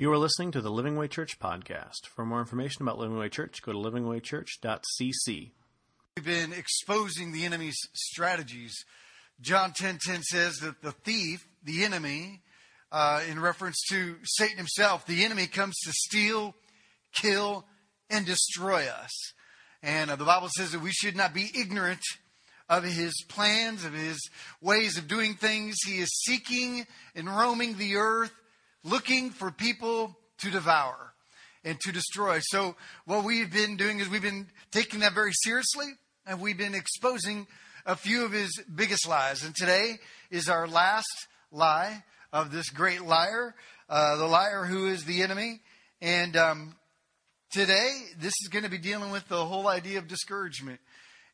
You are listening to the Living Way Church podcast. For more information about Living Way Church, go to livingwaychurch.cc. We've been exposing the enemy's strategies. John 10:10 10, 10 says that the thief, the enemy, uh, in reference to Satan himself, the enemy comes to steal, kill, and destroy us. And uh, the Bible says that we should not be ignorant of his plans, of his ways of doing things. He is seeking and roaming the earth, looking for people to devour and to destroy. So, what we've been doing is we've been taking that very seriously, and we've been exposing a few of his biggest lies. And today is our last lie of this great liar, uh, the liar who is the enemy. And um, today, this is going to be dealing with the whole idea of discouragement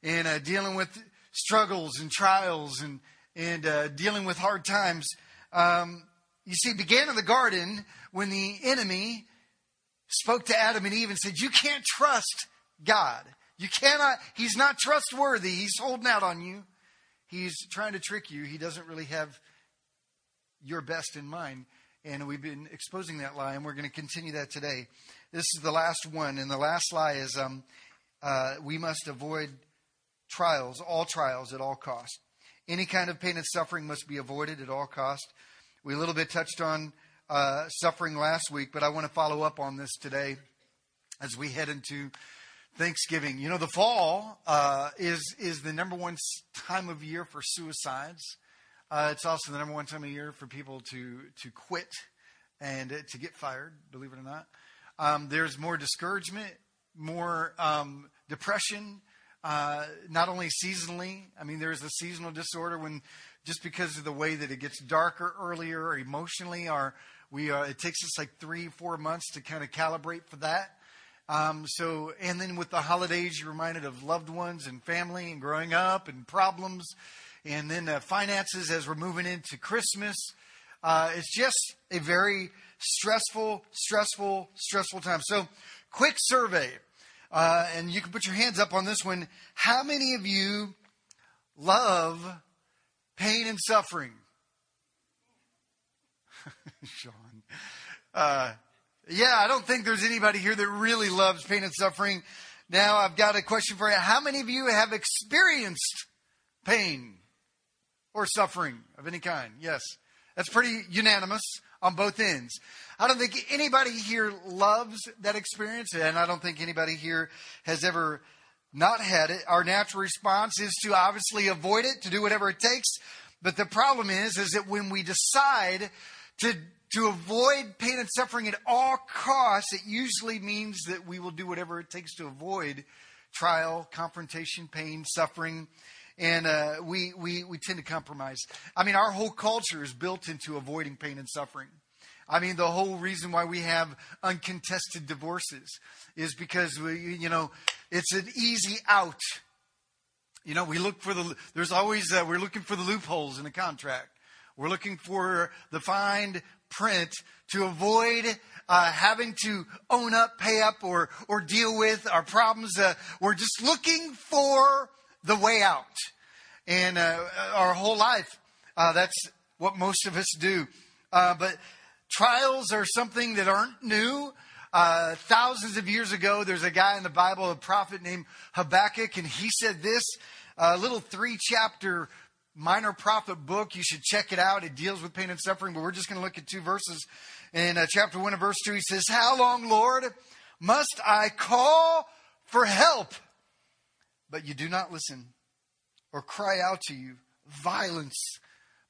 and uh, dealing with struggles and trials and and uh, dealing with hard times. Um, you see, began in the garden when the enemy spoke to Adam and Eve and said, "You can't trust God. You cannot. He's not trustworthy. He's holding out on you. He's trying to trick you. He doesn't really have your best in mind." And we've been exposing that lie, and we're going to continue that today. This is the last one, and the last lie is um, uh, we must avoid trials, all trials at all cost. Any kind of pain and suffering must be avoided at all cost. We a little bit touched on uh, suffering last week, but I want to follow up on this today as we head into Thanksgiving. You know, the fall uh, is is the number one time of year for suicides. Uh, it's also the number one time of year for people to to quit and to get fired. Believe it or not, um, there's more discouragement, more um, depression. Uh, not only seasonally, I mean, there's a seasonal disorder when just because of the way that it gets darker earlier emotionally, or we uh, it takes us like three, four months to kind of calibrate for that. Um, so, and then with the holidays, you're reminded of loved ones and family and growing up and problems, and then uh, finances as we're moving into Christmas. Uh, it's just a very stressful, stressful, stressful time. So, quick survey, uh, and you can put your hands up on this one. How many of you love pain and suffering? Sean. Uh, yeah, I don't think there's anybody here that really loves pain and suffering. Now, I've got a question for you. How many of you have experienced pain or suffering of any kind? Yes. That's pretty unanimous on both ends. I don't think anybody here loves that experience, and I don't think anybody here has ever not had it. Our natural response is to obviously avoid it, to do whatever it takes. But the problem is, is that when we decide to to avoid pain and suffering at all costs, it usually means that we will do whatever it takes to avoid trial, confrontation, pain, suffering, and uh, we, we, we tend to compromise. I mean, our whole culture is built into avoiding pain and suffering. I mean, the whole reason why we have uncontested divorces is because we, you know, it's an easy out. You know, we look for the. There's always uh, we're looking for the loopholes in the contract. We're looking for the fine print to avoid uh, having to own up, pay up, or or deal with our problems. Uh, we're just looking for the way out, and uh, our whole life, uh, that's what most of us do. Uh, but trials are something that aren't new. Uh, thousands of years ago, there's a guy in the Bible, a prophet named Habakkuk, and he said this a little three chapter minor prophet book. You should check it out. It deals with pain and suffering, but we're just going to look at two verses. In uh, chapter 1 and verse 2, he says, How long, Lord, must I call for help? But you do not listen, or cry out to you, violence,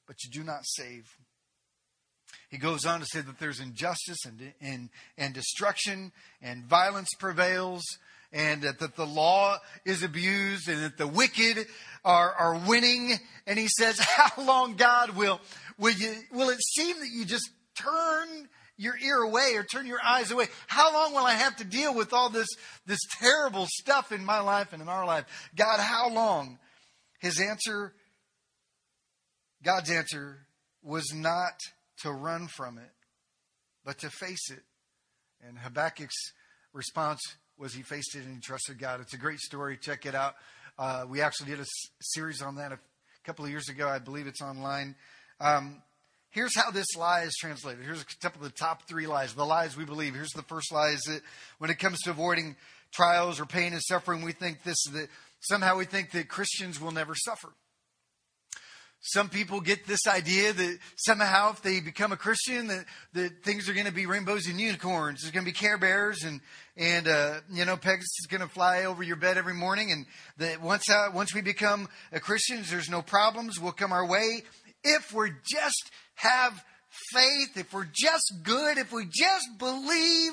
but you do not save. He goes on to say that there's injustice and, and, and destruction, and violence prevails and that, that the law is abused and that the wicked are, are winning. And he says, How long, God, will, will, you, will it seem that you just turn your ear away or turn your eyes away? How long will I have to deal with all this, this terrible stuff in my life and in our life? God, how long? His answer, God's answer, was not to run from it, but to face it. And Habakkuk's response was he faced it and he trusted God. It's a great story. Check it out. Uh, we actually did a s- series on that a couple of years ago. I believe it's online. Um, here's how this lie is translated. Here's a couple of the top three lies, the lies we believe. Here's the first lie is that when it comes to avoiding trials or pain and suffering, we think this that somehow we think that Christians will never suffer. Some people get this idea that somehow if they become a Christian, that, that things are going to be rainbows and unicorns. There's going to be Care Bears and, and uh, you know, Pegasus is going to fly over your bed every morning. And that once, uh, once we become a Christians, there's no problems We'll come our way if we just have faith, if we're just good, if we just believe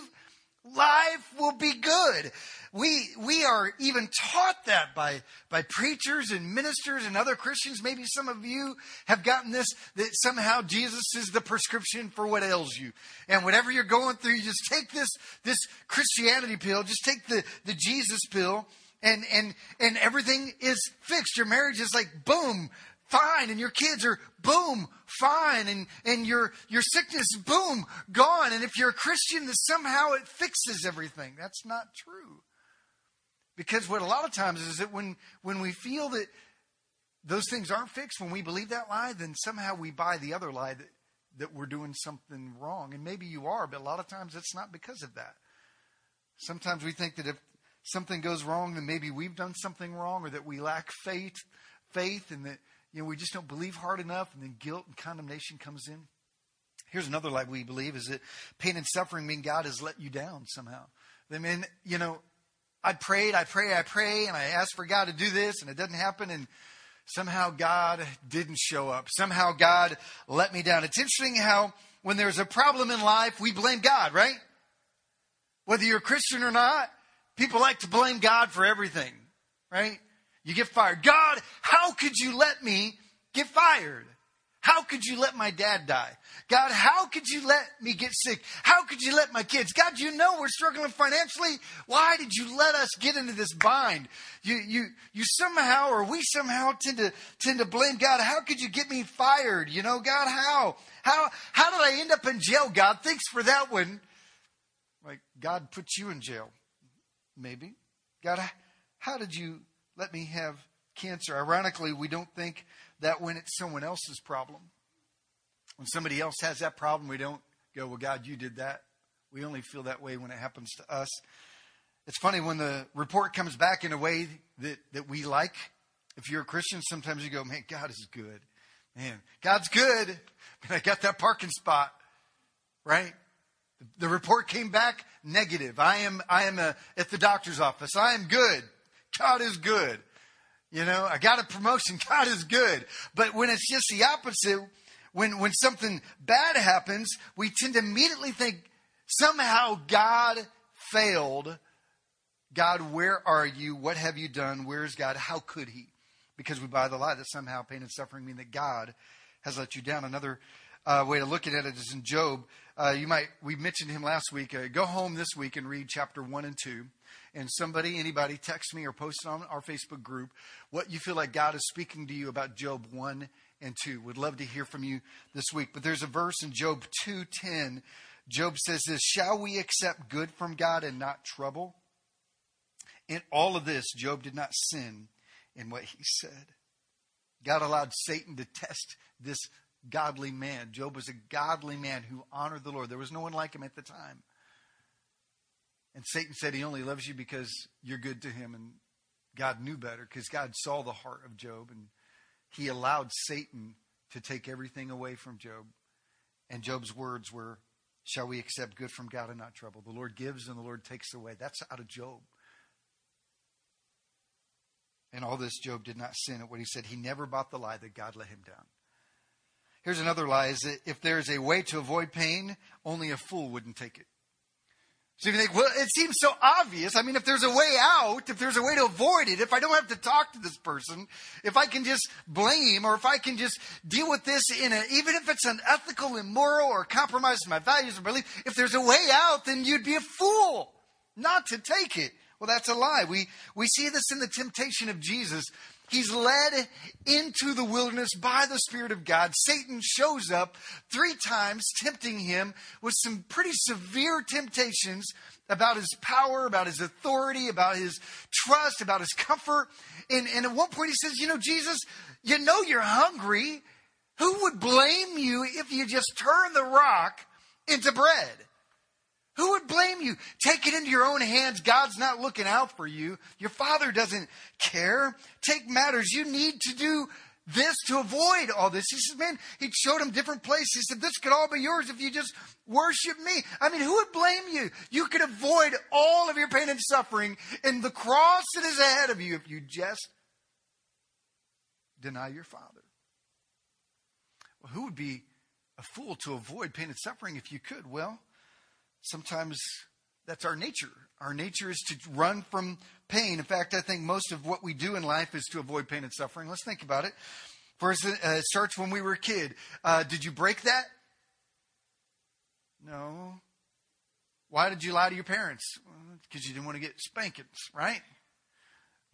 life will be good. We, we are even taught that by, by preachers and ministers and other Christians. Maybe some of you have gotten this, that somehow Jesus is the prescription for what ails you. And whatever you're going through, you just take this, this Christianity pill, just take the, the Jesus pill, and, and, and everything is fixed. Your marriage is like, boom, fine and your kids are boom fine and and your your sickness boom gone. And if you're a christian that somehow it fixes everything. That's not true. Because what a lot of times is that when when we feel that those things aren't fixed when we believe that lie then somehow we buy the other lie that that we're doing something wrong. And maybe you are but a lot of times it's not because of that. Sometimes we think that if something goes wrong then maybe we've done something wrong or that we lack faith faith and that you know, we just don't believe hard enough, and then guilt and condemnation comes in. Here's another lie we believe is that pain and suffering mean God has let you down somehow. I mean, you know, I prayed, I pray, I pray, and I asked for God to do this, and it doesn't happen, and somehow God didn't show up. Somehow God let me down. It's interesting how when there's a problem in life, we blame God, right? Whether you're a Christian or not, people like to blame God for everything, right? You get fired. God, how could you let me get fired? How could you let my dad die? God, how could you let me get sick? How could you let my kids? God, you know we're struggling financially. Why did you let us get into this bind? You, you, you somehow, or we somehow tend to, tend to blame God. How could you get me fired? You know, God, how? How, how did I end up in jail, God? Thanks for that one. Like, God put you in jail. Maybe. God, how did you let me have cancer. Ironically, we don't think that when it's someone else's problem. When somebody else has that problem, we don't go, Well, God, you did that. We only feel that way when it happens to us. It's funny when the report comes back in a way that, that we like. If you're a Christian, sometimes you go, Man, God is good. Man, God's good. Man, I got that parking spot. Right? The report came back negative. I am, I am a, at the doctor's office. I am good. God is good. You know, I got a promotion. God is good. But when it's just the opposite, when, when something bad happens, we tend to immediately think somehow God failed. God, where are you? What have you done? Where is God? How could he? Because we buy the lie that somehow pain and suffering mean that God has let you down. Another uh, way to look at it is in Job. Uh, you might we mentioned him last week. Uh, go home this week and read chapter one and two and somebody, anybody, text me or post on our Facebook group what you feel like God is speaking to you about Job 1 and 2. Would love to hear from you this week. But there's a verse in Job 2:10. Job says this, "Shall we accept good from God and not trouble?" In all of this, Job did not sin in what he said. God allowed Satan to test this godly man. Job was a godly man who honored the Lord. There was no one like him at the time. And Satan said he only loves you because you're good to him. And God knew better because God saw the heart of Job. And he allowed Satan to take everything away from Job. And Job's words were, Shall we accept good from God and not trouble? The Lord gives and the Lord takes away. That's out of Job. And all this, Job did not sin at what he said. He never bought the lie that God let him down. Here's another lie is that if there is a way to avoid pain, only a fool wouldn't take it. So you think, well, it seems so obvious. I mean, if there's a way out, if there's a way to avoid it, if I don't have to talk to this person, if I can just blame or if I can just deal with this in a, even if it's unethical, immoral, or compromise my values or belief, if there's a way out, then you'd be a fool not to take it. Well, that's a lie. We, we see this in the temptation of Jesus. He's led into the wilderness by the Spirit of God. Satan shows up three times, tempting him with some pretty severe temptations about his power, about his authority, about his trust, about his comfort. And, and at one point he says, You know, Jesus, you know you're hungry. Who would blame you if you just turn the rock into bread? Who would blame you? Take it into your own hands. God's not looking out for you. Your father doesn't care. Take matters. You need to do this to avoid all this. He said, man, he showed him different places. He said, this could all be yours if you just worship me. I mean, who would blame you? You could avoid all of your pain and suffering and the cross that is ahead of you if you just deny your father. Well, who would be a fool to avoid pain and suffering if you could? Well, sometimes that's our nature. Our nature is to run from pain. In fact, I think most of what we do in life is to avoid pain and suffering. Let's think about it. First, uh, it starts when we were a kid. Uh, did you break that? No. Why did you lie to your parents? Because you didn't want to get spankings, right?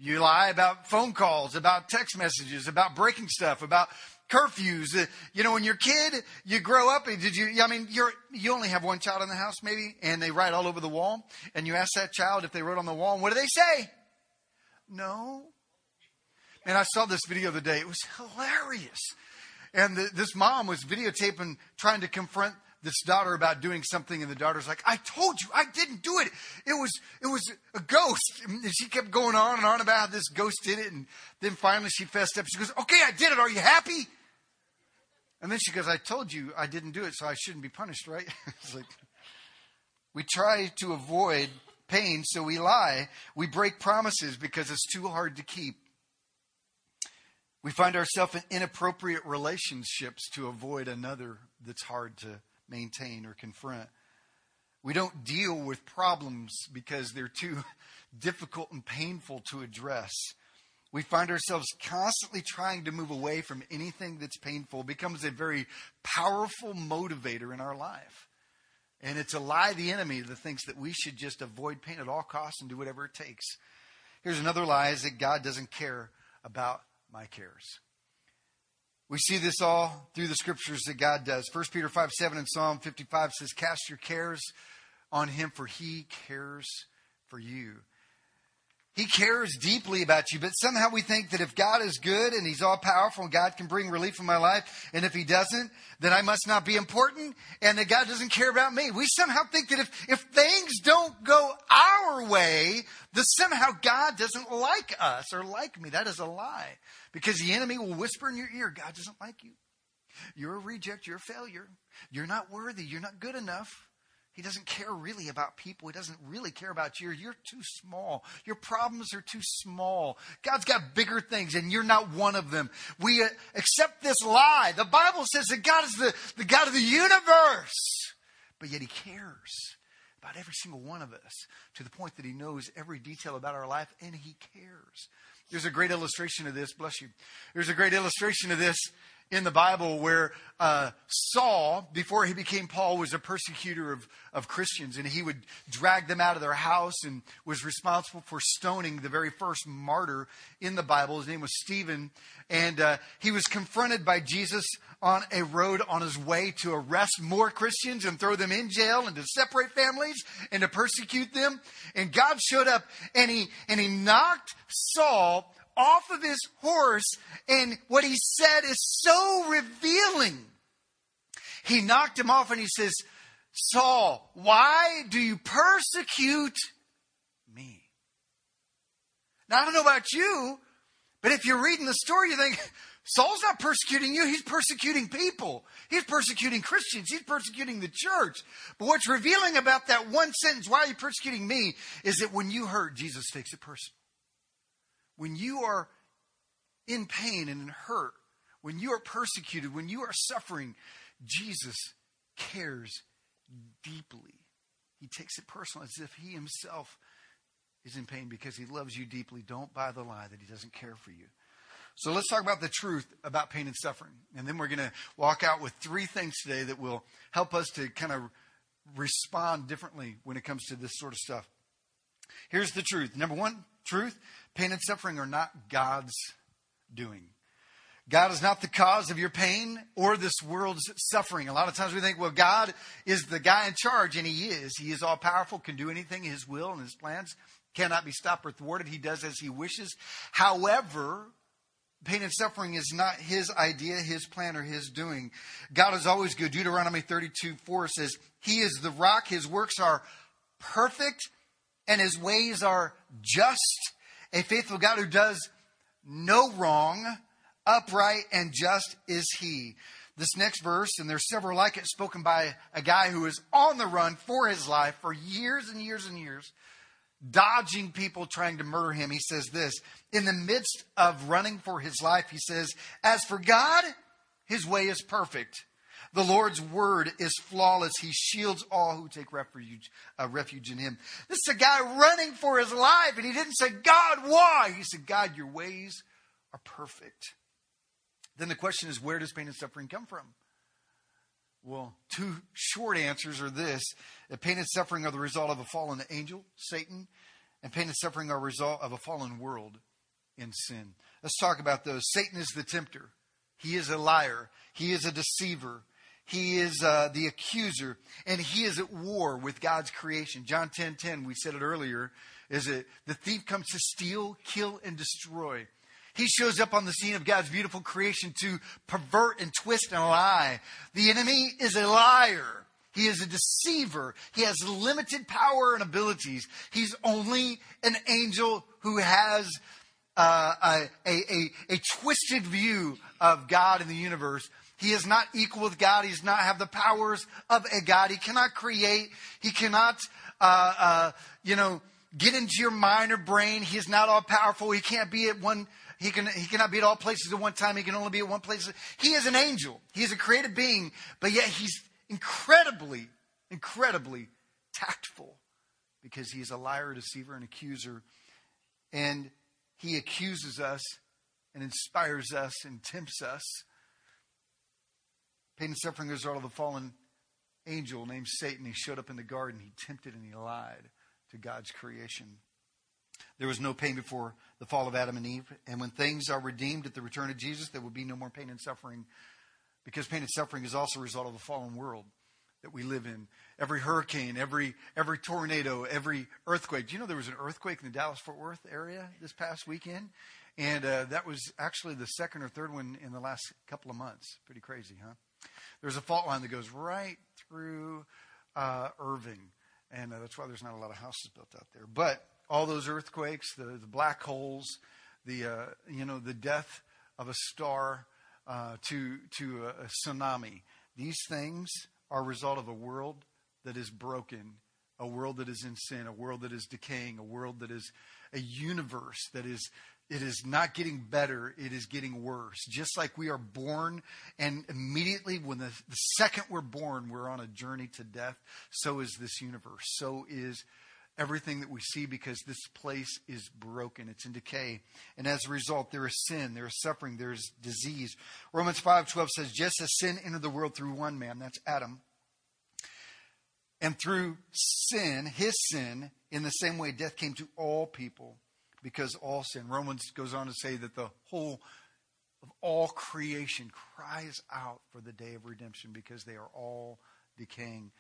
You lie about phone calls, about text messages, about breaking stuff, about curfews. Uh, you know, when you're a kid, you grow up. Did you? I mean, you're you only have one child in the house, maybe, and they write all over the wall. And you ask that child if they wrote on the wall, what do they say? No. And I saw this video the other day. It was hilarious. And the, this mom was videotaping, trying to confront this daughter about doing something, and the daughter's like, "I told you, I didn't do it. It was, it was a ghost." And she kept going on and on about how this ghost did it, and then finally she fessed up. She goes, "Okay, I did it. Are you happy?" And then she goes, I told you I didn't do it, so I shouldn't be punished, right? it's like we try to avoid pain, so we lie. We break promises because it's too hard to keep. We find ourselves in inappropriate relationships to avoid another that's hard to maintain or confront. We don't deal with problems because they're too difficult and painful to address we find ourselves constantly trying to move away from anything that's painful becomes a very powerful motivator in our life. And it's a lie the enemy that thinks that we should just avoid pain at all costs and do whatever it takes. Here's another lie is that God doesn't care about my cares. We see this all through the scriptures that God does. 1 Peter 5 7 and Psalm 55 says, Cast your cares on him, for he cares for you. He cares deeply about you, but somehow we think that if God is good and He's all powerful and God can bring relief in my life, and if He doesn't, then I must not be important and that God doesn't care about me. We somehow think that if, if things don't go our way, that somehow God doesn't like us or like me. That is a lie. Because the enemy will whisper in your ear, God doesn't like you. You're a reject. You're a failure. You're not worthy. You're not good enough. He doesn't care really about people. He doesn't really care about you. You're too small. Your problems are too small. God's got bigger things, and you're not one of them. We uh, accept this lie. The Bible says that God is the, the God of the universe, but yet He cares about every single one of us to the point that He knows every detail about our life, and He cares. There's a great illustration of this. Bless you. There's a great illustration of this in the Bible where uh, Saul, before he became Paul, was a persecutor of, of Christians, and he would drag them out of their house and was responsible for stoning the very first martyr in the Bible. His name was Stephen, and uh, he was confronted by Jesus on a road on his way to arrest more Christians and throw them in jail and to separate families and to persecute them. And God showed up and he and he knocked Saul off of his horse, and what he said is so revealing. He knocked him off and he says, Saul, why do you persecute me? Now, I don't know about you, but if you're reading the story, you think, Saul's not persecuting you, he's persecuting people. He's persecuting Christians, he's persecuting the church. But what's revealing about that one sentence, why are you persecuting me, is that when you hurt, Jesus takes it personal when you are in pain and in hurt, when you are persecuted, when you are suffering, Jesus cares deeply. He takes it personal as if he himself is in pain because he loves you deeply. Don't buy the lie that he doesn't care for you. So let's talk about the truth about pain and suffering. And then we're going to walk out with three things today that will help us to kind of respond differently when it comes to this sort of stuff. Here's the truth. Number one, truth pain and suffering are not God's doing. God is not the cause of your pain or this world's suffering. A lot of times we think, well, God is the guy in charge, and He is. He is all powerful, can do anything. His will and His plans cannot be stopped or thwarted. He does as He wishes. However, pain and suffering is not his idea, his plan, or his doing. God is always good. Deuteronomy 32 4 says, He is the rock, his works are perfect, and his ways are just. A faithful God who does no wrong, upright and just is he. This next verse, and there's several like it, spoken by a guy who is on the run for his life for years and years and years dodging people trying to murder him. He says this In the midst of running for his life, he says, As for God, his way is perfect. The Lord's word is flawless. He shields all who take refuge, uh, refuge in him. This is a guy running for his life, and he didn't say, God, why? He said, God, your ways are perfect. Then the question is, where does pain and suffering come from? Well, two short answers are this that pain and suffering are the result of a fallen angel, Satan, and pain and suffering are a result of a fallen world in sin. Let's talk about those. Satan is the tempter, he is a liar, he is a deceiver. He is uh, the accuser, and he is at war with God's creation. John 10 10, we said it earlier, is that the thief comes to steal, kill, and destroy. He shows up on the scene of God's beautiful creation to pervert and twist and lie. The enemy is a liar. He is a deceiver. He has limited power and abilities. He's only an angel who has uh, a, a, a, a twisted view of God and the universe. He is not equal with God. He does not have the powers of a God. He cannot create. He cannot, uh, uh, you know, get into your mind or brain. He is not all powerful. He can't be at one he, can, he cannot be at all places at one time. He can only be at one place. He is an angel. He is a created being, but yet he's incredibly, incredibly tactful because he is a liar, deceiver, and accuser. And he accuses us and inspires us and tempts us. Pain and suffering is a result of the fallen angel named Satan. He showed up in the garden. He tempted and he lied to God's creation. There was no pain before the fall of Adam and Eve. And when things are redeemed at the return of Jesus, there will be no more pain and suffering because pain and suffering is also a result of the fallen world that we live in. Every hurricane, every every tornado, every earthquake. Do you know there was an earthquake in the Dallas Fort Worth area this past weekend? And uh, that was actually the second or third one in the last couple of months. Pretty crazy, huh? There's a fault line that goes right through uh, Irving, and uh, that's why there's not a lot of houses built out there. But all those earthquakes, the, the black holes, the uh, you know the death of a star uh, to to a, a tsunami. These things are a result of a world that is broken, a world that is in sin, a world that is decaying, a world that is a universe that is it is not getting better, it is getting worse. Just like we are born, and immediately when the, the second we're born, we're on a journey to death, so is this universe. So is everything that we see because this place is broken. It's in decay. And as a result, there is sin, there is suffering, there is disease. Romans 5:12 says, just as sin entered the world through one man, that's Adam, and through sin, his sin, in the same way death came to all people because all sin. Romans goes on to say that the whole of all creation cries out for the day of redemption because they are all decaying.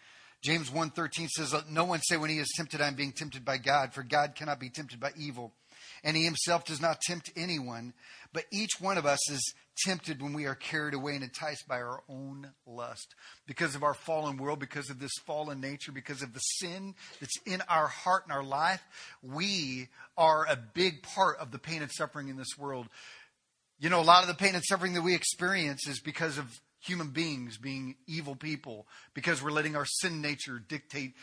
James 1.13 says, No one say when he is tempted, I'm being tempted by God, for God cannot be tempted by evil. And he himself does not tempt anyone, but each one of us is tempted when we are carried away and enticed by our own lust. Because of our fallen world, because of this fallen nature, because of the sin that's in our heart and our life, we are a big part of the pain and suffering in this world. You know, a lot of the pain and suffering that we experience is because of human beings being evil people because we're letting our sin nature dictate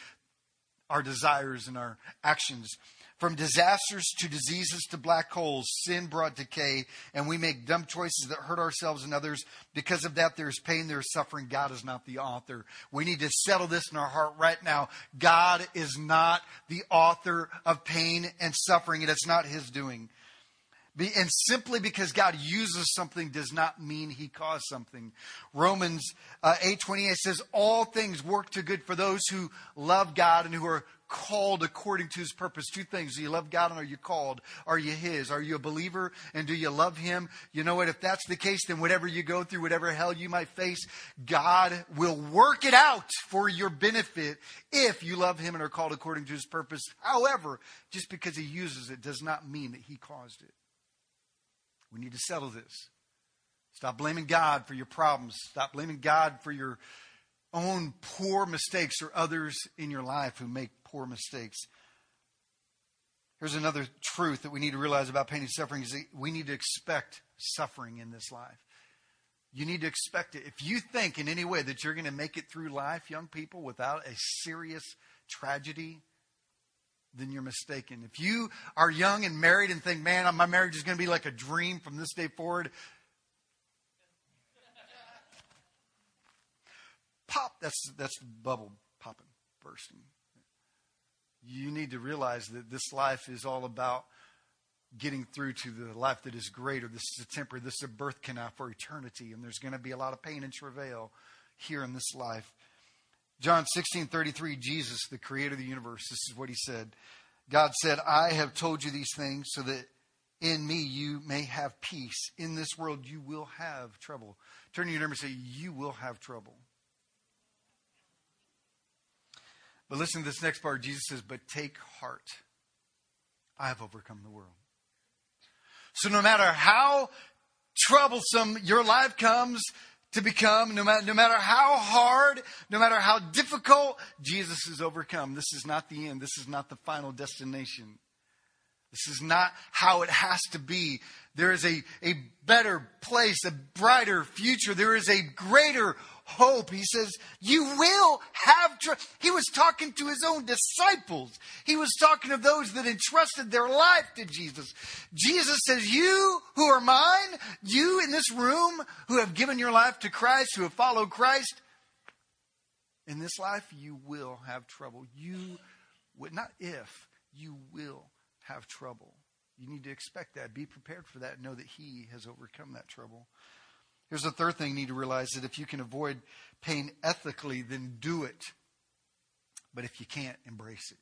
our desires and our actions. From disasters to diseases to black holes, sin brought decay, and we make dumb choices that hurt ourselves and others. Because of that, there's pain, there's suffering. God is not the author. We need to settle this in our heart right now. God is not the author of pain and suffering, and it's not His doing. And simply because God uses something does not mean he caused something. Romans uh, 8.28 says, all things work to good for those who love God and who are called according to his purpose. Two things. Do you love God and are you called? Are you his? Are you a believer and do you love him? You know what? If that's the case, then whatever you go through, whatever hell you might face, God will work it out for your benefit if you love him and are called according to his purpose. However, just because he uses it does not mean that he caused it. We need to settle this. Stop blaming God for your problems. Stop blaming God for your own poor mistakes or others in your life who make poor mistakes. Here's another truth that we need to realize about pain and suffering is we need to expect suffering in this life. You need to expect it. If you think in any way that you're going to make it through life, young people, without a serious tragedy, then you're mistaken. If you are young and married and think, man, my marriage is going to be like a dream from this day forward, pop, that's, that's the bubble popping, bursting. You need to realize that this life is all about getting through to the life that is greater. This is a temporary, this is a birth canal for eternity, and there's going to be a lot of pain and travail here in this life. John 16 33, Jesus, the creator of the universe, this is what he said. God said, I have told you these things so that in me you may have peace. In this world you will have trouble. Turn to your neighbor and say, You will have trouble. But listen to this next part. Jesus says, But take heart. I have overcome the world. So no matter how troublesome your life comes to become, no matter, no matter how hard, no matter how difficult, Jesus has overcome. This is not the end. This is not the final destination. This is not how it has to be. There is a, a better place, a brighter future. There is a greater hope. He says, You will have trust. He was talking to his own disciples. He was talking to those that entrusted their life to Jesus. Jesus says, You who are mine, you in this room who have given your life to Christ, who have followed Christ, in this life you will have trouble. You would not if, you will have trouble. You need to expect that. Be prepared for that. Know that He has overcome that trouble. Here's the third thing you need to realize that if you can avoid pain ethically, then do it. But if you can't, embrace it.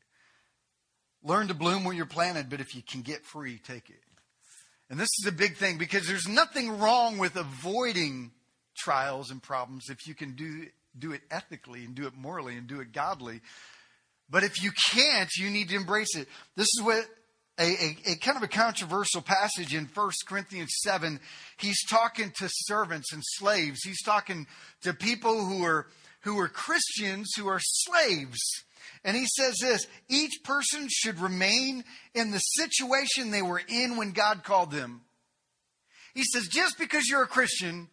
Learn to bloom where you're planted, but if you can get free, take it. And this is a big thing because there's nothing wrong with avoiding trials and problems if you can do, do it ethically and do it morally and do it godly. But if you can't, you need to embrace it. This is what a, a, a, kind of a controversial passage in 1 Corinthians 7. He's talking to servants and slaves. He's talking to people who are, who are Christians who are slaves. And he says this each person should remain in the situation they were in when God called them. He says, just because you're a Christian,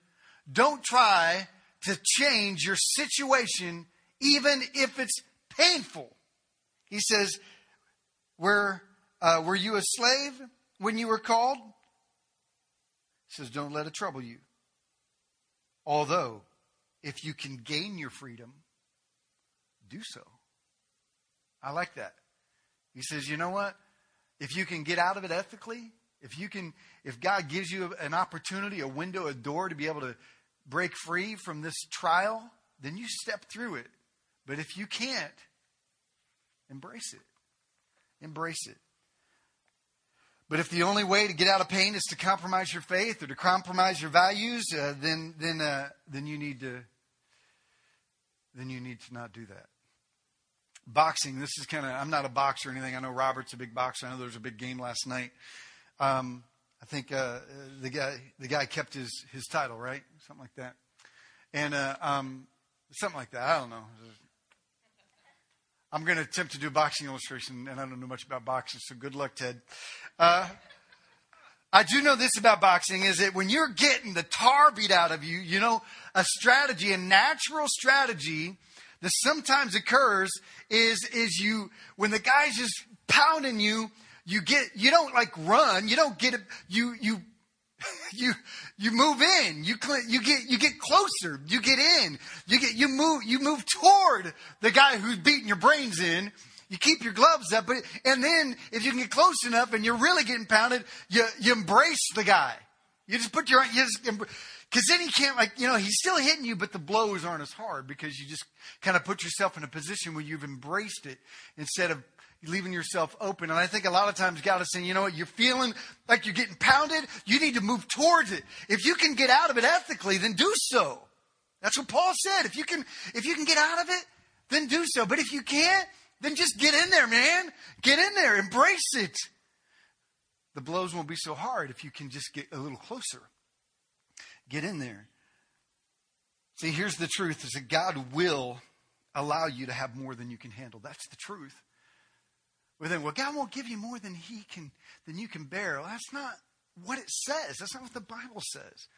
don't try to change your situation, even if it's painful. He says, where uh, were you a slave when you were called? He says, Don't let it trouble you. Although, if you can gain your freedom, do so. I like that. He says, You know what? If you can get out of it ethically, if you can, if God gives you an opportunity, a window, a door to be able to break free from this trial, then you step through it. But if you can't, embrace it. Embrace it. But if the only way to get out of pain is to compromise your faith or to compromise your values, uh, then then uh, then you need to then you need to not do that. Boxing. This is kind of. I'm not a boxer or anything. I know Robert's a big boxer. I know there was a big game last night. Um, I think uh, the guy the guy kept his his title right, something like that, and uh, um, something like that. I don't know. I'm going to attempt to do a boxing illustration, and I don't know much about boxing, so good luck, Ted. Uh, I do know this about boxing is that when you're getting the tar beat out of you, you know, a strategy, a natural strategy that sometimes occurs is, is you, when the guy's just pounding you, you get, you don't like run, you don't get you, you you you move in. You cl- you get you get closer. You get in. You get you move you move toward the guy who's beating your brains in. You keep your gloves up but and then if you can get close enough and you're really getting pounded you you embrace the guy. You just put your you just because then he can't like you know he's still hitting you but the blows aren't as hard because you just kind of put yourself in a position where you've embraced it instead of leaving yourself open. And I think a lot of times God is saying, you know what, you're feeling like you're getting pounded. You need to move towards it. If you can get out of it ethically, then do so. That's what Paul said. If you can, if you can get out of it, then do so. But if you can't, then just get in there, man. Get in there. Embrace it. the blows won't be so hard if you can just get a little closer. Get in there. See, here's the truth is that God will allow you to have more than you can handle. That's the truth. We think, well, God won't give you more than he can than you can bear. Well, that's not what it says. That's not what the Bible says.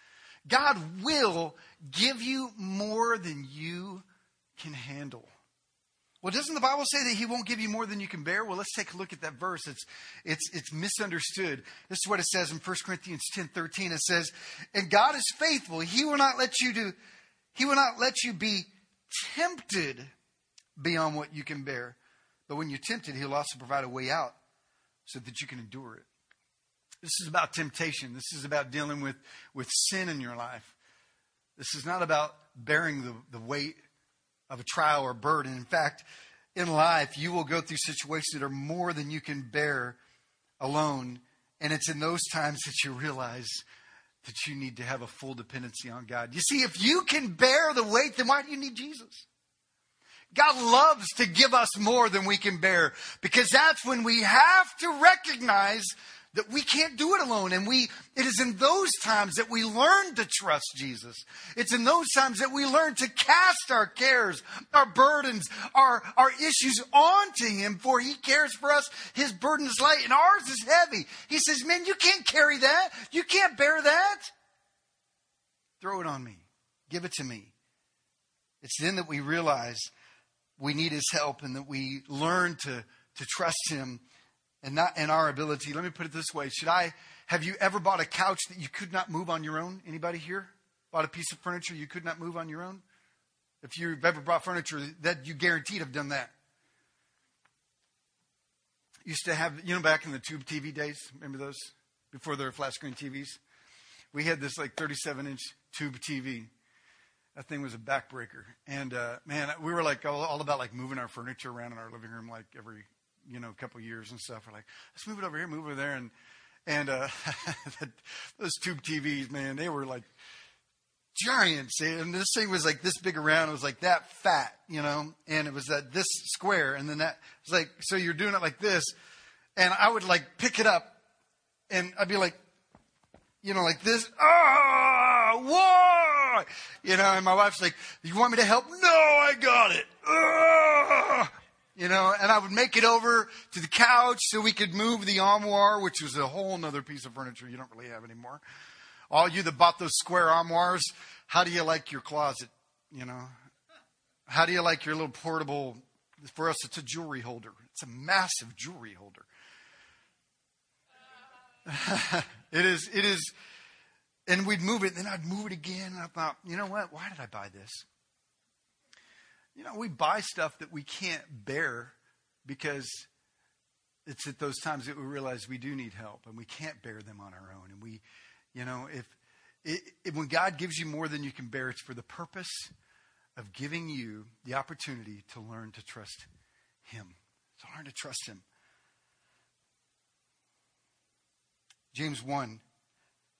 God will give you more than you can handle. Well, doesn't the Bible say that He won't give you more than you can bear? Well, let's take a look at that verse. It's, it's, it's misunderstood. This is what it says in 1 Corinthians 10 13. It says, And God is faithful. He will not let you do, He will not let you be tempted beyond what you can bear. But when you're tempted, He'll also provide a way out so that you can endure it. This is about temptation. This is about dealing with, with sin in your life. This is not about bearing the, the weight of a trial or burden. In fact, in life, you will go through situations that are more than you can bear alone. And it's in those times that you realize that you need to have a full dependency on God. You see, if you can bear the weight, then why do you need Jesus? God loves to give us more than we can bear because that's when we have to recognize that we can't do it alone. And we, it is in those times that we learn to trust Jesus. It's in those times that we learn to cast our cares, our burdens, our, our issues onto Him, for He cares for us. His burden is light and ours is heavy. He says, Man, you can't carry that. You can't bear that. Throw it on me. Give it to me. It's then that we realize we need His help and that we learn to, to trust Him and not in our ability. Let me put it this way. Should I have you ever bought a couch that you could not move on your own? Anybody here? Bought a piece of furniture you could not move on your own? If you've ever bought furniture, that you guaranteed have done that. Used to have, you know, back in the tube TV days, remember those? Before there were flat screen TVs? We had this like 37 inch tube TV. That thing was a backbreaker. And uh, man, we were like all, all about like moving our furniture around in our living room like every you know, a couple years and stuff. We're like, let's move it over here, move over there. And, and, uh, those tube TVs, man, they were like giants. And this thing was like this big around. It was like that fat, you know, and it was that this square. And then that was like, so you're doing it like this. And I would like pick it up and I'd be like, you know, like this. Ah, whoa! You know, and my wife's like, you want me to help? No, I got it. You know, and I would make it over to the couch so we could move the armoire, which was a whole other piece of furniture you don't really have anymore. All you that bought those square armoires, how do you like your closet? You know, how do you like your little portable? For us, it's a jewelry holder. It's a massive jewelry holder. it is. It is. And we'd move it, and then I'd move it again. And I thought, you know what? Why did I buy this? You know, we buy stuff that we can't bear because it's at those times that we realize we do need help and we can't bear them on our own. And we, you know, if when God gives you more than you can bear, it's for the purpose of giving you the opportunity to learn to trust Him. To learn to trust Him. James 1.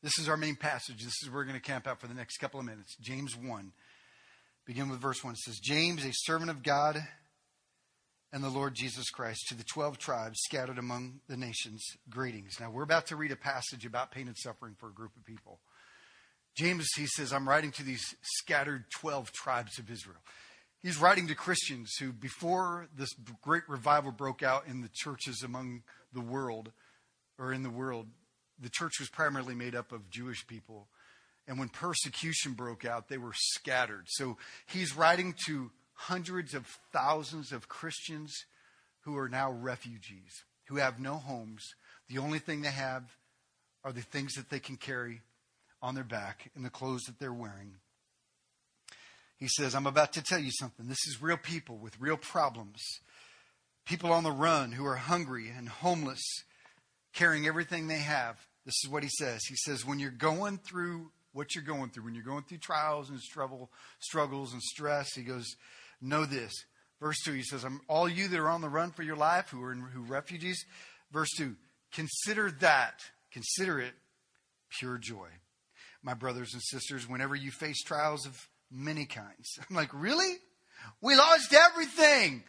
This is our main passage. This is where we're going to camp out for the next couple of minutes. James 1. Begin with verse 1. It says, James, a servant of God and the Lord Jesus Christ, to the 12 tribes scattered among the nations, greetings. Now, we're about to read a passage about pain and suffering for a group of people. James, he says, I'm writing to these scattered 12 tribes of Israel. He's writing to Christians who, before this great revival broke out in the churches among the world, or in the world, the church was primarily made up of Jewish people and when persecution broke out, they were scattered. So he's writing to hundreds of thousands of Christians who are now refugees, who have no homes. The only thing they have are the things that they can carry on their back and the clothes that they're wearing. He says, I'm about to tell you something. This is real people with real problems. People on the run who are hungry and homeless, carrying everything they have. This is what he says. He says, when you're going through what you're going through, when you're going through trials and struggle, struggles and stress, he goes, know this. Verse 2, he says, all you that are on the run for your life, who are in, who refugees. Verse 2, consider that, consider it pure joy. My brothers and sisters, whenever you face trials of many kinds. I'm like, really? We lost everything.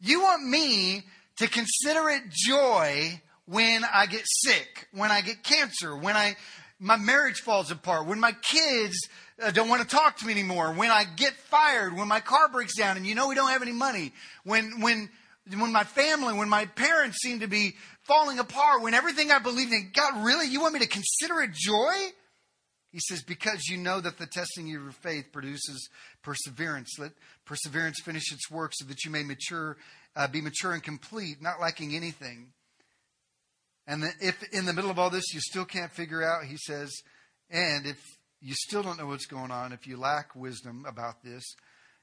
You want me to consider it joy when I get sick, when I get cancer, when I my marriage falls apart, when my kids uh, don't want to talk to me anymore, when I get fired, when my car breaks down and you know we don't have any money, when when when my family, when my parents seem to be falling apart, when everything I believe in, God, really, you want me to consider it joy? He says, because you know that the testing of your faith produces perseverance. Let perseverance finish its work so that you may mature, uh, be mature and complete, not lacking anything. And if in the middle of all this you still can't figure out, he says, and if you still don't know what's going on, if you lack wisdom about this,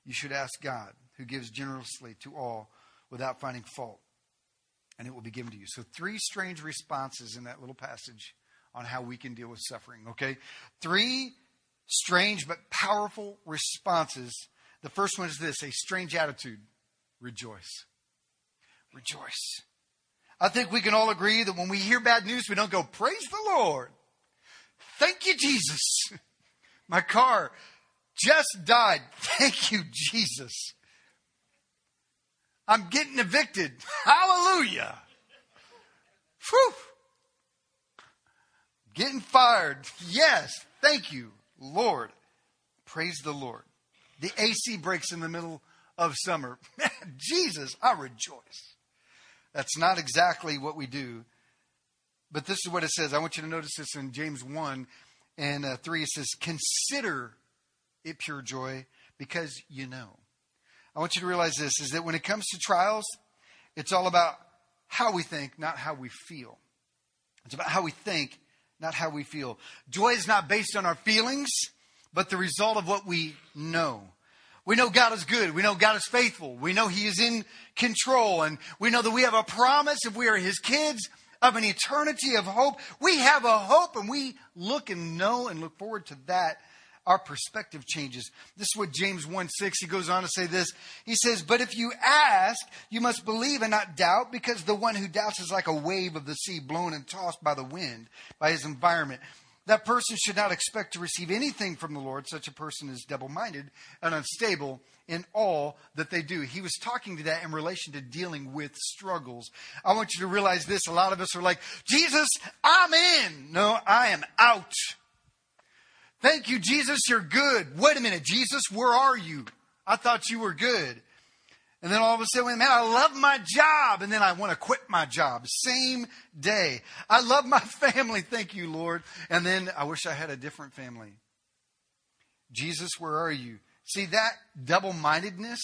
you should ask God, who gives generously to all without finding fault, and it will be given to you. So, three strange responses in that little passage on how we can deal with suffering, okay? Three strange but powerful responses. The first one is this a strange attitude rejoice. Rejoice. I think we can all agree that when we hear bad news, we don't go, Praise the Lord. Thank you, Jesus. My car just died. Thank you, Jesus. I'm getting evicted. Hallelujah. Whew. Getting fired. Yes. Thank you, Lord. Praise the Lord. The AC breaks in the middle of summer. Jesus, I rejoice. That's not exactly what we do. But this is what it says. I want you to notice this in James 1 and uh, 3. It says, Consider it pure joy because you know. I want you to realize this is that when it comes to trials, it's all about how we think, not how we feel. It's about how we think, not how we feel. Joy is not based on our feelings, but the result of what we know. We know God is good. We know God is faithful. We know He is in control. And we know that we have a promise if we are His kids of an eternity of hope. We have a hope and we look and know and look forward to that. Our perspective changes. This is what James 1 6, he goes on to say this. He says, But if you ask, you must believe and not doubt, because the one who doubts is like a wave of the sea blown and tossed by the wind, by his environment. That person should not expect to receive anything from the Lord. Such a person is double minded and unstable in all that they do. He was talking to that in relation to dealing with struggles. I want you to realize this. A lot of us are like, Jesus, I'm in. No, I am out. Thank you, Jesus, you're good. Wait a minute, Jesus, where are you? I thought you were good. And then all of a sudden, man, I love my job. And then I want to quit my job. Same day. I love my family. Thank you, Lord. And then I wish I had a different family. Jesus, where are you? See, that double mindedness,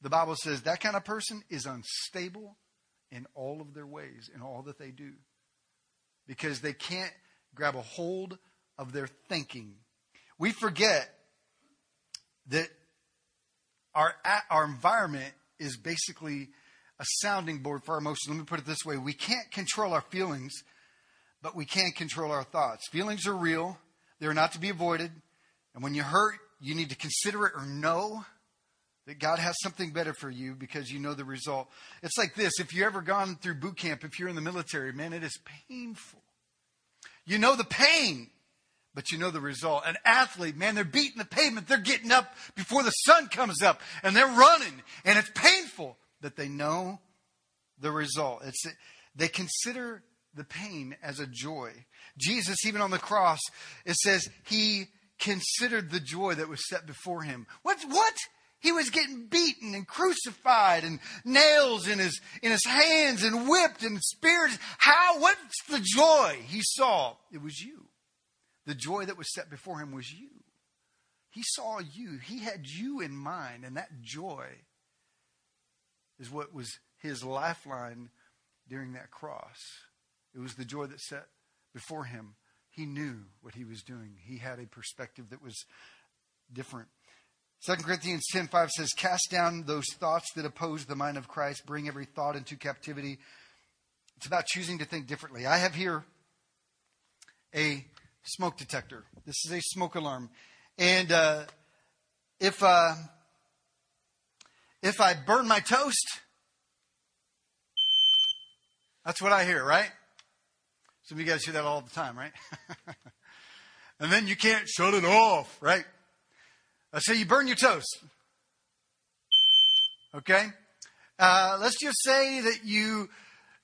the Bible says that kind of person is unstable in all of their ways, in all that they do. Because they can't grab a hold of their thinking. We forget that our, our environment is basically a sounding board for our emotions. Let me put it this way we can't control our feelings, but we can control our thoughts. Feelings are real, they're not to be avoided. And when you hurt, you need to consider it or know that God has something better for you because you know the result. It's like this if you ever gone through boot camp, if you're in the military, man, it is painful. You know the pain but you know the result. An athlete, man, they're beating the pavement. They're getting up before the sun comes up and they're running and it's painful, but they know the result. It's, they consider the pain as a joy. Jesus, even on the cross, it says he considered the joy that was set before him. What? What? He was getting beaten and crucified and nails in his, in his hands and whipped and spears. How? What's the joy he saw? It was you. The joy that was set before him was you. He saw you. He had you in mind, and that joy is what was his lifeline during that cross. It was the joy that set before him. He knew what he was doing. He had a perspective that was different. 2 Corinthians 10:5 says, "Cast down those thoughts that oppose the mind of Christ, bring every thought into captivity." It's about choosing to think differently. I have here a smoke detector. This is a smoke alarm. And uh, if, uh, if I burn my toast, that's what I hear, right? Some of you guys hear that all the time, right? and then you can't shut it off, right? Uh, so you burn your toast. Okay? Uh, let's just say that you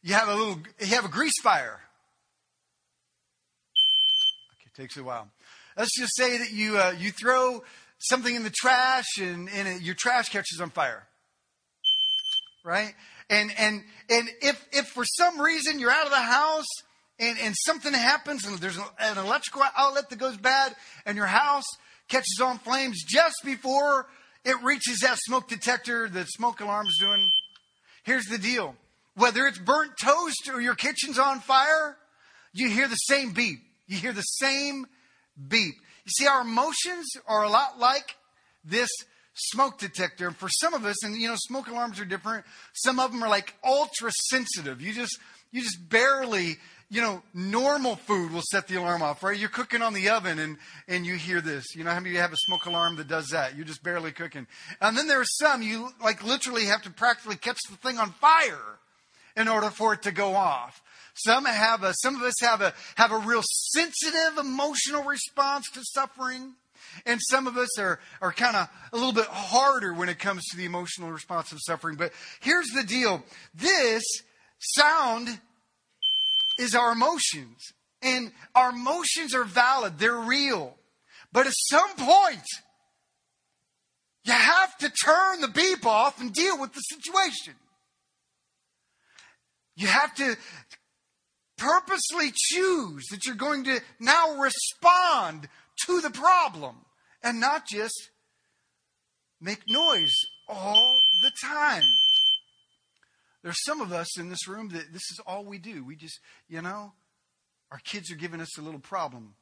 you have a little, you have a grease fire. Takes a while. Let's just say that you uh, you throw something in the trash and, and it, your trash catches on fire, right? And and and if if for some reason you're out of the house and, and something happens and there's an electrical outlet that goes bad and your house catches on flames just before it reaches that smoke detector the smoke alarm's doing. Here's the deal. Whether it's burnt toast or your kitchen's on fire, you hear the same beep. You hear the same beep. You see, our emotions are a lot like this smoke detector. And for some of us, and you know, smoke alarms are different. Some of them are like ultra sensitive. You just, you just barely you know, normal food will set the alarm off, right? You're cooking on the oven and, and you hear this. You know how many of you have a smoke alarm that does that? You're just barely cooking. And then there are some you like literally have to practically catch the thing on fire in order for it to go off. Some have a, some of us have a, have a real sensitive emotional response to suffering. And some of us are, are kind of a little bit harder when it comes to the emotional response of suffering. But here's the deal. This sound is our emotions. And our emotions are valid, they're real. But at some point, you have to turn the beep off and deal with the situation. You have to purposely choose that you're going to now respond to the problem and not just make noise all the time. There's some of us in this room that this is all we do. We just, you know, our kids are giving us a little problem.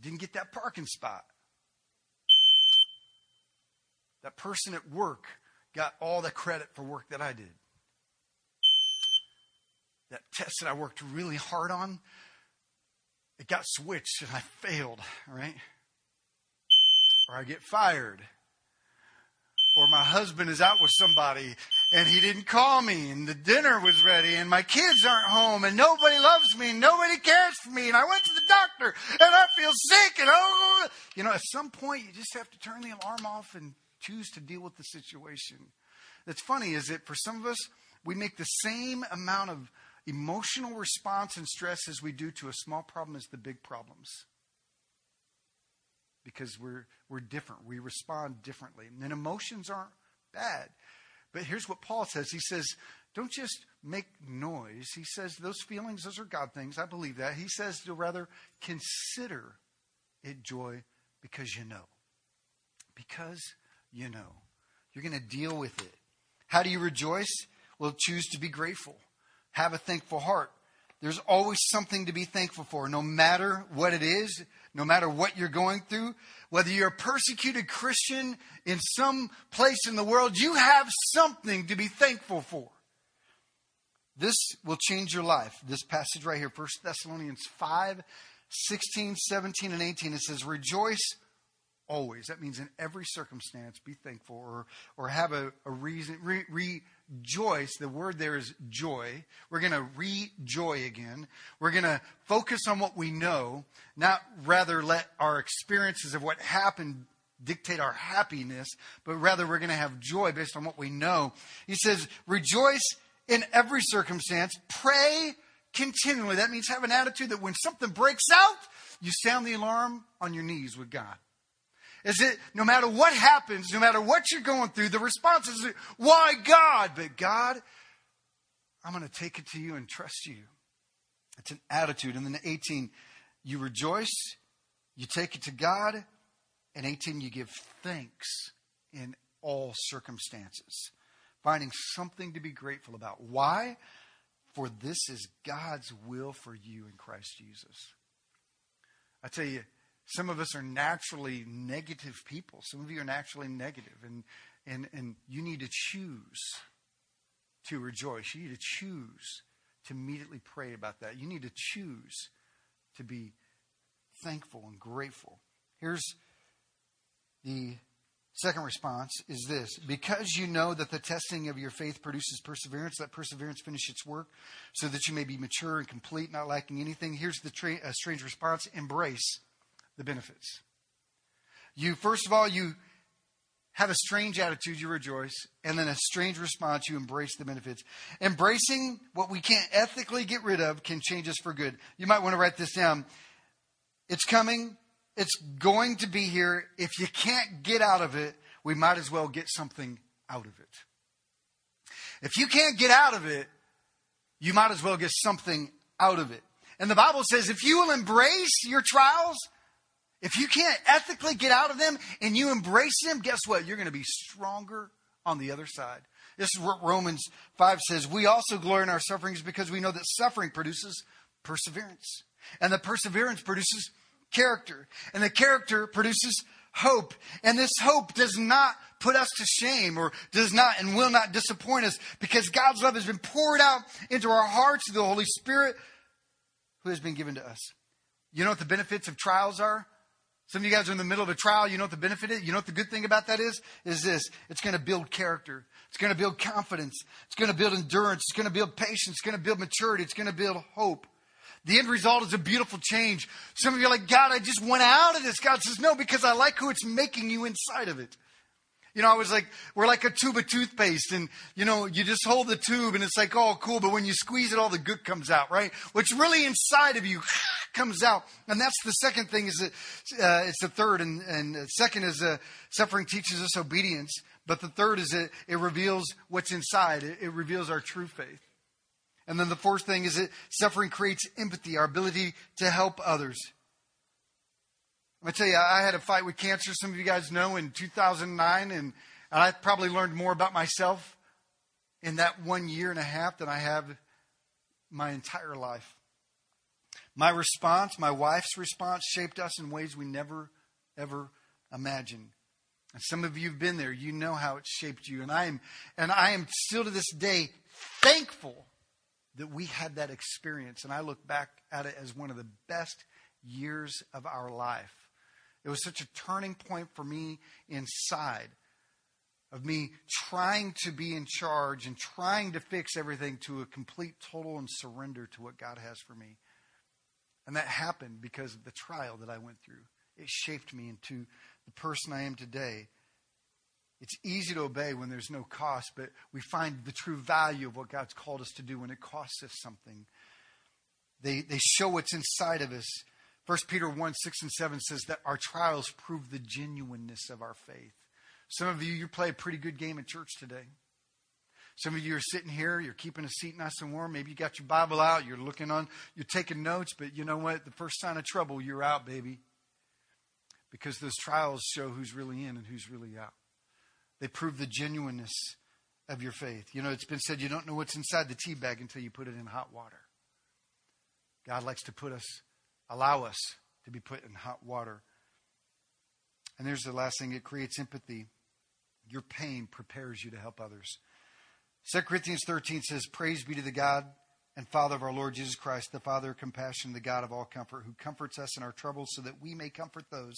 Didn't get that parking spot. That person at work got all the credit for work that I did. That test that I worked really hard on, it got switched and I failed, right? Or I get fired or my husband is out with somebody and he didn't call me and the dinner was ready and my kids aren't home and nobody loves me and nobody cares for me and I went to the doctor and I feel sick and oh, you know, at some point you just have to turn the alarm off and choose to deal with the situation. That's funny is that for some of us, we make the same amount of emotional response and stress as we do to a small problem as the big problems because we're, we're different. We respond differently. And emotions aren't bad. But here's what Paul says He says, don't just make noise. He says, those feelings, those are God things. I believe that. He says to rather consider it joy because you know. Because you know. You're going to deal with it. How do you rejoice? Well, choose to be grateful. Have a thankful heart. There's always something to be thankful for, no matter what it is, no matter what you're going through, whether you're a persecuted Christian in some place in the world, you have something to be thankful for. This will change your life. This passage right here, 1 Thessalonians 5, 16, 17, and 18, it says, Rejoice always. That means in every circumstance, be thankful or, or have a, a reason, re, rejoice. The word there is joy. We're going to rejoy again. We're going to focus on what we know, not rather let our experiences of what happened dictate our happiness, but rather we're going to have joy based on what we know. He says, rejoice in every circumstance. Pray continually. That means have an attitude that when something breaks out, you sound the alarm on your knees with God is it no matter what happens, no matter what you're going through, the response is, why God? But God, I'm going to take it to you and trust you. It's an attitude. And then 18, you rejoice, you take it to God, and 18, you give thanks in all circumstances, finding something to be grateful about. Why? For this is God's will for you in Christ Jesus. I tell you, some of us are naturally negative people. Some of you are naturally negative, and, and, and you need to choose to rejoice. You need to choose to immediately pray about that. You need to choose to be thankful and grateful. Here's the second response is this because you know that the testing of your faith produces perseverance let perseverance finish its work so that you may be mature and complete not lacking anything here's the tra- uh, strange response embrace the benefits. You, first of all, you have a strange attitude, you rejoice, and then a strange response, you embrace the benefits. Embracing what we can't ethically get rid of can change us for good. You might want to write this down. It's coming, it's going to be here. If you can't get out of it, we might as well get something out of it. If you can't get out of it, you might as well get something out of it. And the Bible says if you will embrace your trials, if you can't ethically get out of them and you embrace them, guess what? You're going to be stronger on the other side. This is what Romans 5 says. We also glory in our sufferings because we know that suffering produces perseverance. And the perseverance produces character. And the character produces hope. And this hope does not put us to shame or does not and will not disappoint us because God's love has been poured out into our hearts through the Holy Spirit who has been given to us. You know what the benefits of trials are? Some of you guys are in the middle of a trial. You know what the benefit is? You know what the good thing about that is? Is this. It's going to build character. It's going to build confidence. It's going to build endurance. It's going to build patience. It's going to build maturity. It's going to build hope. The end result is a beautiful change. Some of you are like, God, I just went out of this. God says, no, because I like who it's making you inside of it. You know, I was like, we're like a tube of toothpaste, and you know, you just hold the tube, and it's like, oh, cool. But when you squeeze it, all the good comes out, right? What's really inside of you comes out, and that's the second thing. Is that uh, it's the third, and, and second is uh, suffering teaches us obedience. But the third is it, it reveals what's inside. It, it reveals our true faith. And then the fourth thing is that suffering creates empathy, our ability to help others. I'm going to tell you, I had a fight with cancer, some of you guys know, in 2009, and, I probably learned more about myself in that one year and a half than I have my entire life. My response, my wife's response, shaped us in ways we never, ever imagined. And some of you have been there. You know how it shaped you. And I am, and I am still to this day thankful that we had that experience. And I look back at it as one of the best years of our life. It was such a turning point for me inside of me trying to be in charge and trying to fix everything to a complete, total, and surrender to what God has for me. And that happened because of the trial that I went through. It shaped me into the person I am today. It's easy to obey when there's no cost, but we find the true value of what God's called us to do when it costs us something. They, they show what's inside of us 1 Peter 1 6 and 7 says that our trials prove the genuineness of our faith. Some of you, you play a pretty good game at church today. Some of you are sitting here, you're keeping a seat nice and warm. Maybe you got your Bible out, you're looking on, you're taking notes, but you know what? The first sign of trouble, you're out, baby. Because those trials show who's really in and who's really out. They prove the genuineness of your faith. You know, it's been said you don't know what's inside the tea bag until you put it in hot water. God likes to put us allow us to be put in hot water. And there's the last thing it creates empathy. Your pain prepares you to help others. 2 Corinthians 13 says, Praise be to the God and Father of our Lord Jesus Christ, the Father of compassion, the God of all comfort, who comforts us in our troubles so that we may comfort those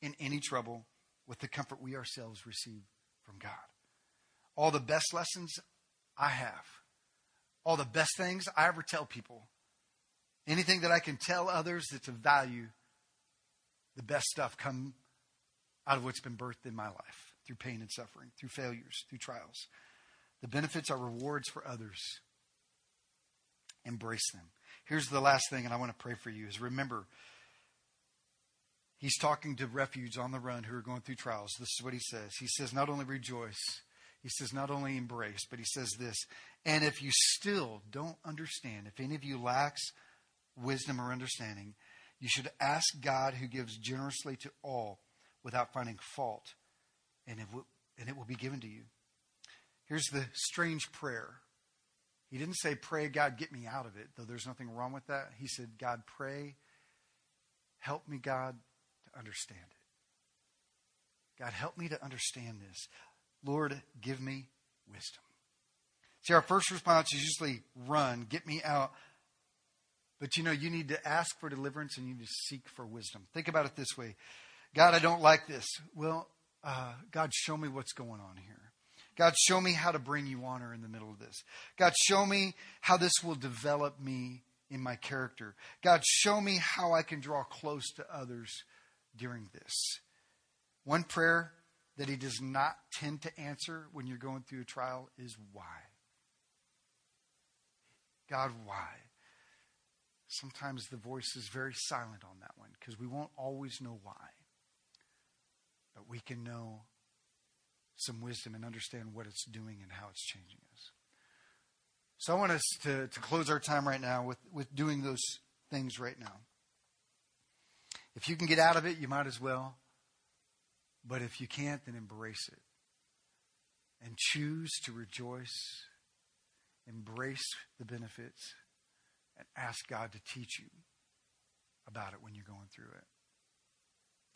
in any trouble with the comfort we ourselves receive from God. All the best lessons I have, all the best things I ever tell people Anything that I can tell others that's of value, the best stuff come out of what's been birthed in my life through pain and suffering, through failures, through trials. The benefits are rewards for others. Embrace them. Here's the last thing, and I want to pray for you is remember, he's talking to refugees on the run who are going through trials. This is what he says. He says, not only rejoice, he says, not only embrace, but he says this, and if you still don't understand, if any of you lacks wisdom or understanding, you should ask God who gives generously to all without finding fault, and it will, and it will be given to you. Here's the strange prayer. He didn't say, Pray, God, get me out of it, though there's nothing wrong with that. He said, God, pray, help me, God, to understand it. God, help me to understand this. Lord, give me wisdom. See, our first response is usually run, get me out but you know, you need to ask for deliverance and you need to seek for wisdom. Think about it this way God, I don't like this. Well, uh, God, show me what's going on here. God, show me how to bring you honor in the middle of this. God, show me how this will develop me in my character. God, show me how I can draw close to others during this. One prayer that he does not tend to answer when you're going through a trial is why. God, why? Sometimes the voice is very silent on that one because we won't always know why. But we can know some wisdom and understand what it's doing and how it's changing us. So I want us to, to close our time right now with, with doing those things right now. If you can get out of it, you might as well. But if you can't, then embrace it. And choose to rejoice, embrace the benefits, and ask God to teach you about it when you're going through it.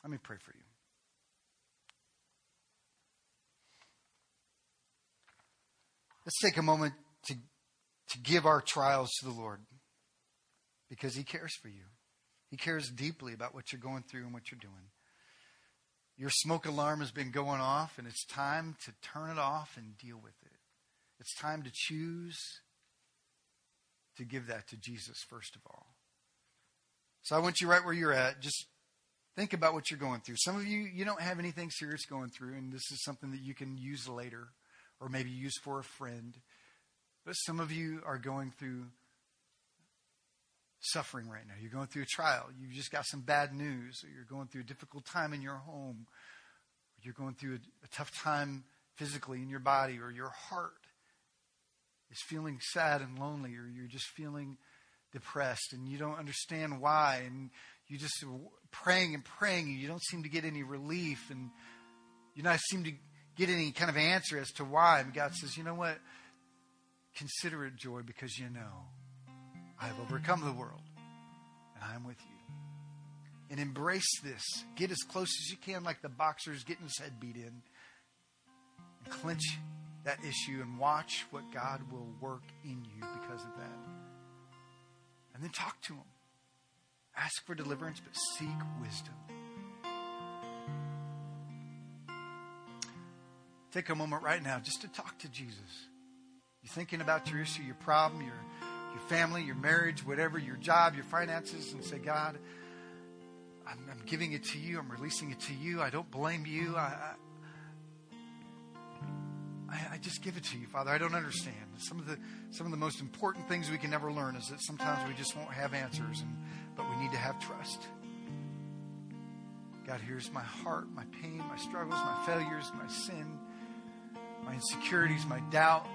Let me pray for you. Let's take a moment to, to give our trials to the Lord because He cares for you. He cares deeply about what you're going through and what you're doing. Your smoke alarm has been going off, and it's time to turn it off and deal with it. It's time to choose to give that to Jesus first of all. So I want you right where you're at. Just think about what you're going through. Some of you, you don't have anything serious going through, and this is something that you can use later or maybe use for a friend. But some of you are going through suffering right now. You're going through a trial. You've just got some bad news, or you're going through a difficult time in your home, you're going through a, a tough time physically in your body, or your heart is feeling sad and lonely, or you're just feeling depressed and you don't understand why, and you just praying and praying, and you don't seem to get any relief, and you don't seem to get any kind of answer as to why. And God says, you know what? Consider it joy because you know I have overcome the world and I am with you. And embrace this. Get as close as you can, like the boxer's getting his head beat in. And clench that issue and watch what God will work in you because of that. And then talk to Him. Ask for deliverance, but seek wisdom. Take a moment right now just to talk to Jesus. You're thinking about your issue, your problem, your, your family, your marriage, whatever, your job, your finances, and say, God, I'm, I'm giving it to you. I'm releasing it to you. I don't blame you. I, I, I just give it to you, Father. I don't understand. Some of the some of the most important things we can never learn is that sometimes we just won't have answers, and but we need to have trust. God, here's my heart, my pain, my struggles, my failures, my sin my insecurities, my doubt.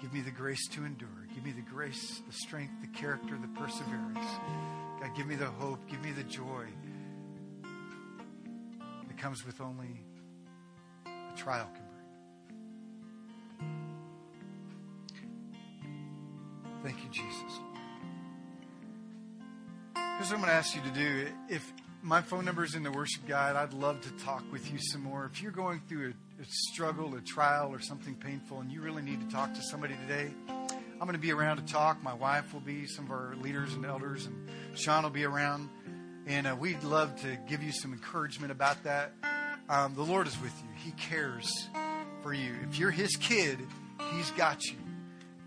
Give me the grace to endure. Give me the grace, the strength, the character, the perseverance. God, give me the hope. Give me the joy comes with only a trial can bring. Thank you, Jesus. Here's what I'm going to ask you to do. If my phone number is in the worship guide. I'd love to talk with you some more. If you're going through a, a, struggle, a trial, or something painful, and you really need to talk to somebody today, I'm going to be around to talk. My wife will be, some of our leaders and elders, and Sean will be around. And uh, we'd love to give you some encouragement about that. Um, the Lord is with you, He cares for you. If you're His kid, He's got you.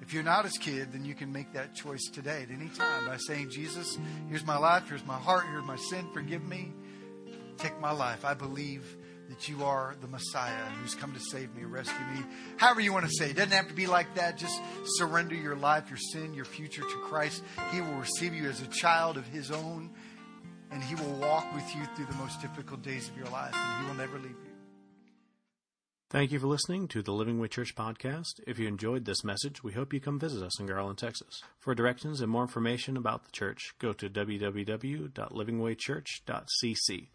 If you're not his kid, then you can make that choice today at any time by saying, Jesus, here's my life, here's my heart, here's my sin, forgive me. Take my life. I believe that you are the Messiah who's come to save me, rescue me. However you want to say it. doesn't have to be like that. Just surrender your life, your sin, your future to Christ. He will receive you as a child of his own, and he will walk with you through the most difficult days of your life, and he will never leave you. Thank you for listening to the Living Way Church podcast. If you enjoyed this message, we hope you come visit us in Garland, Texas. For directions and more information about the church, go to www.livingwaychurch.cc.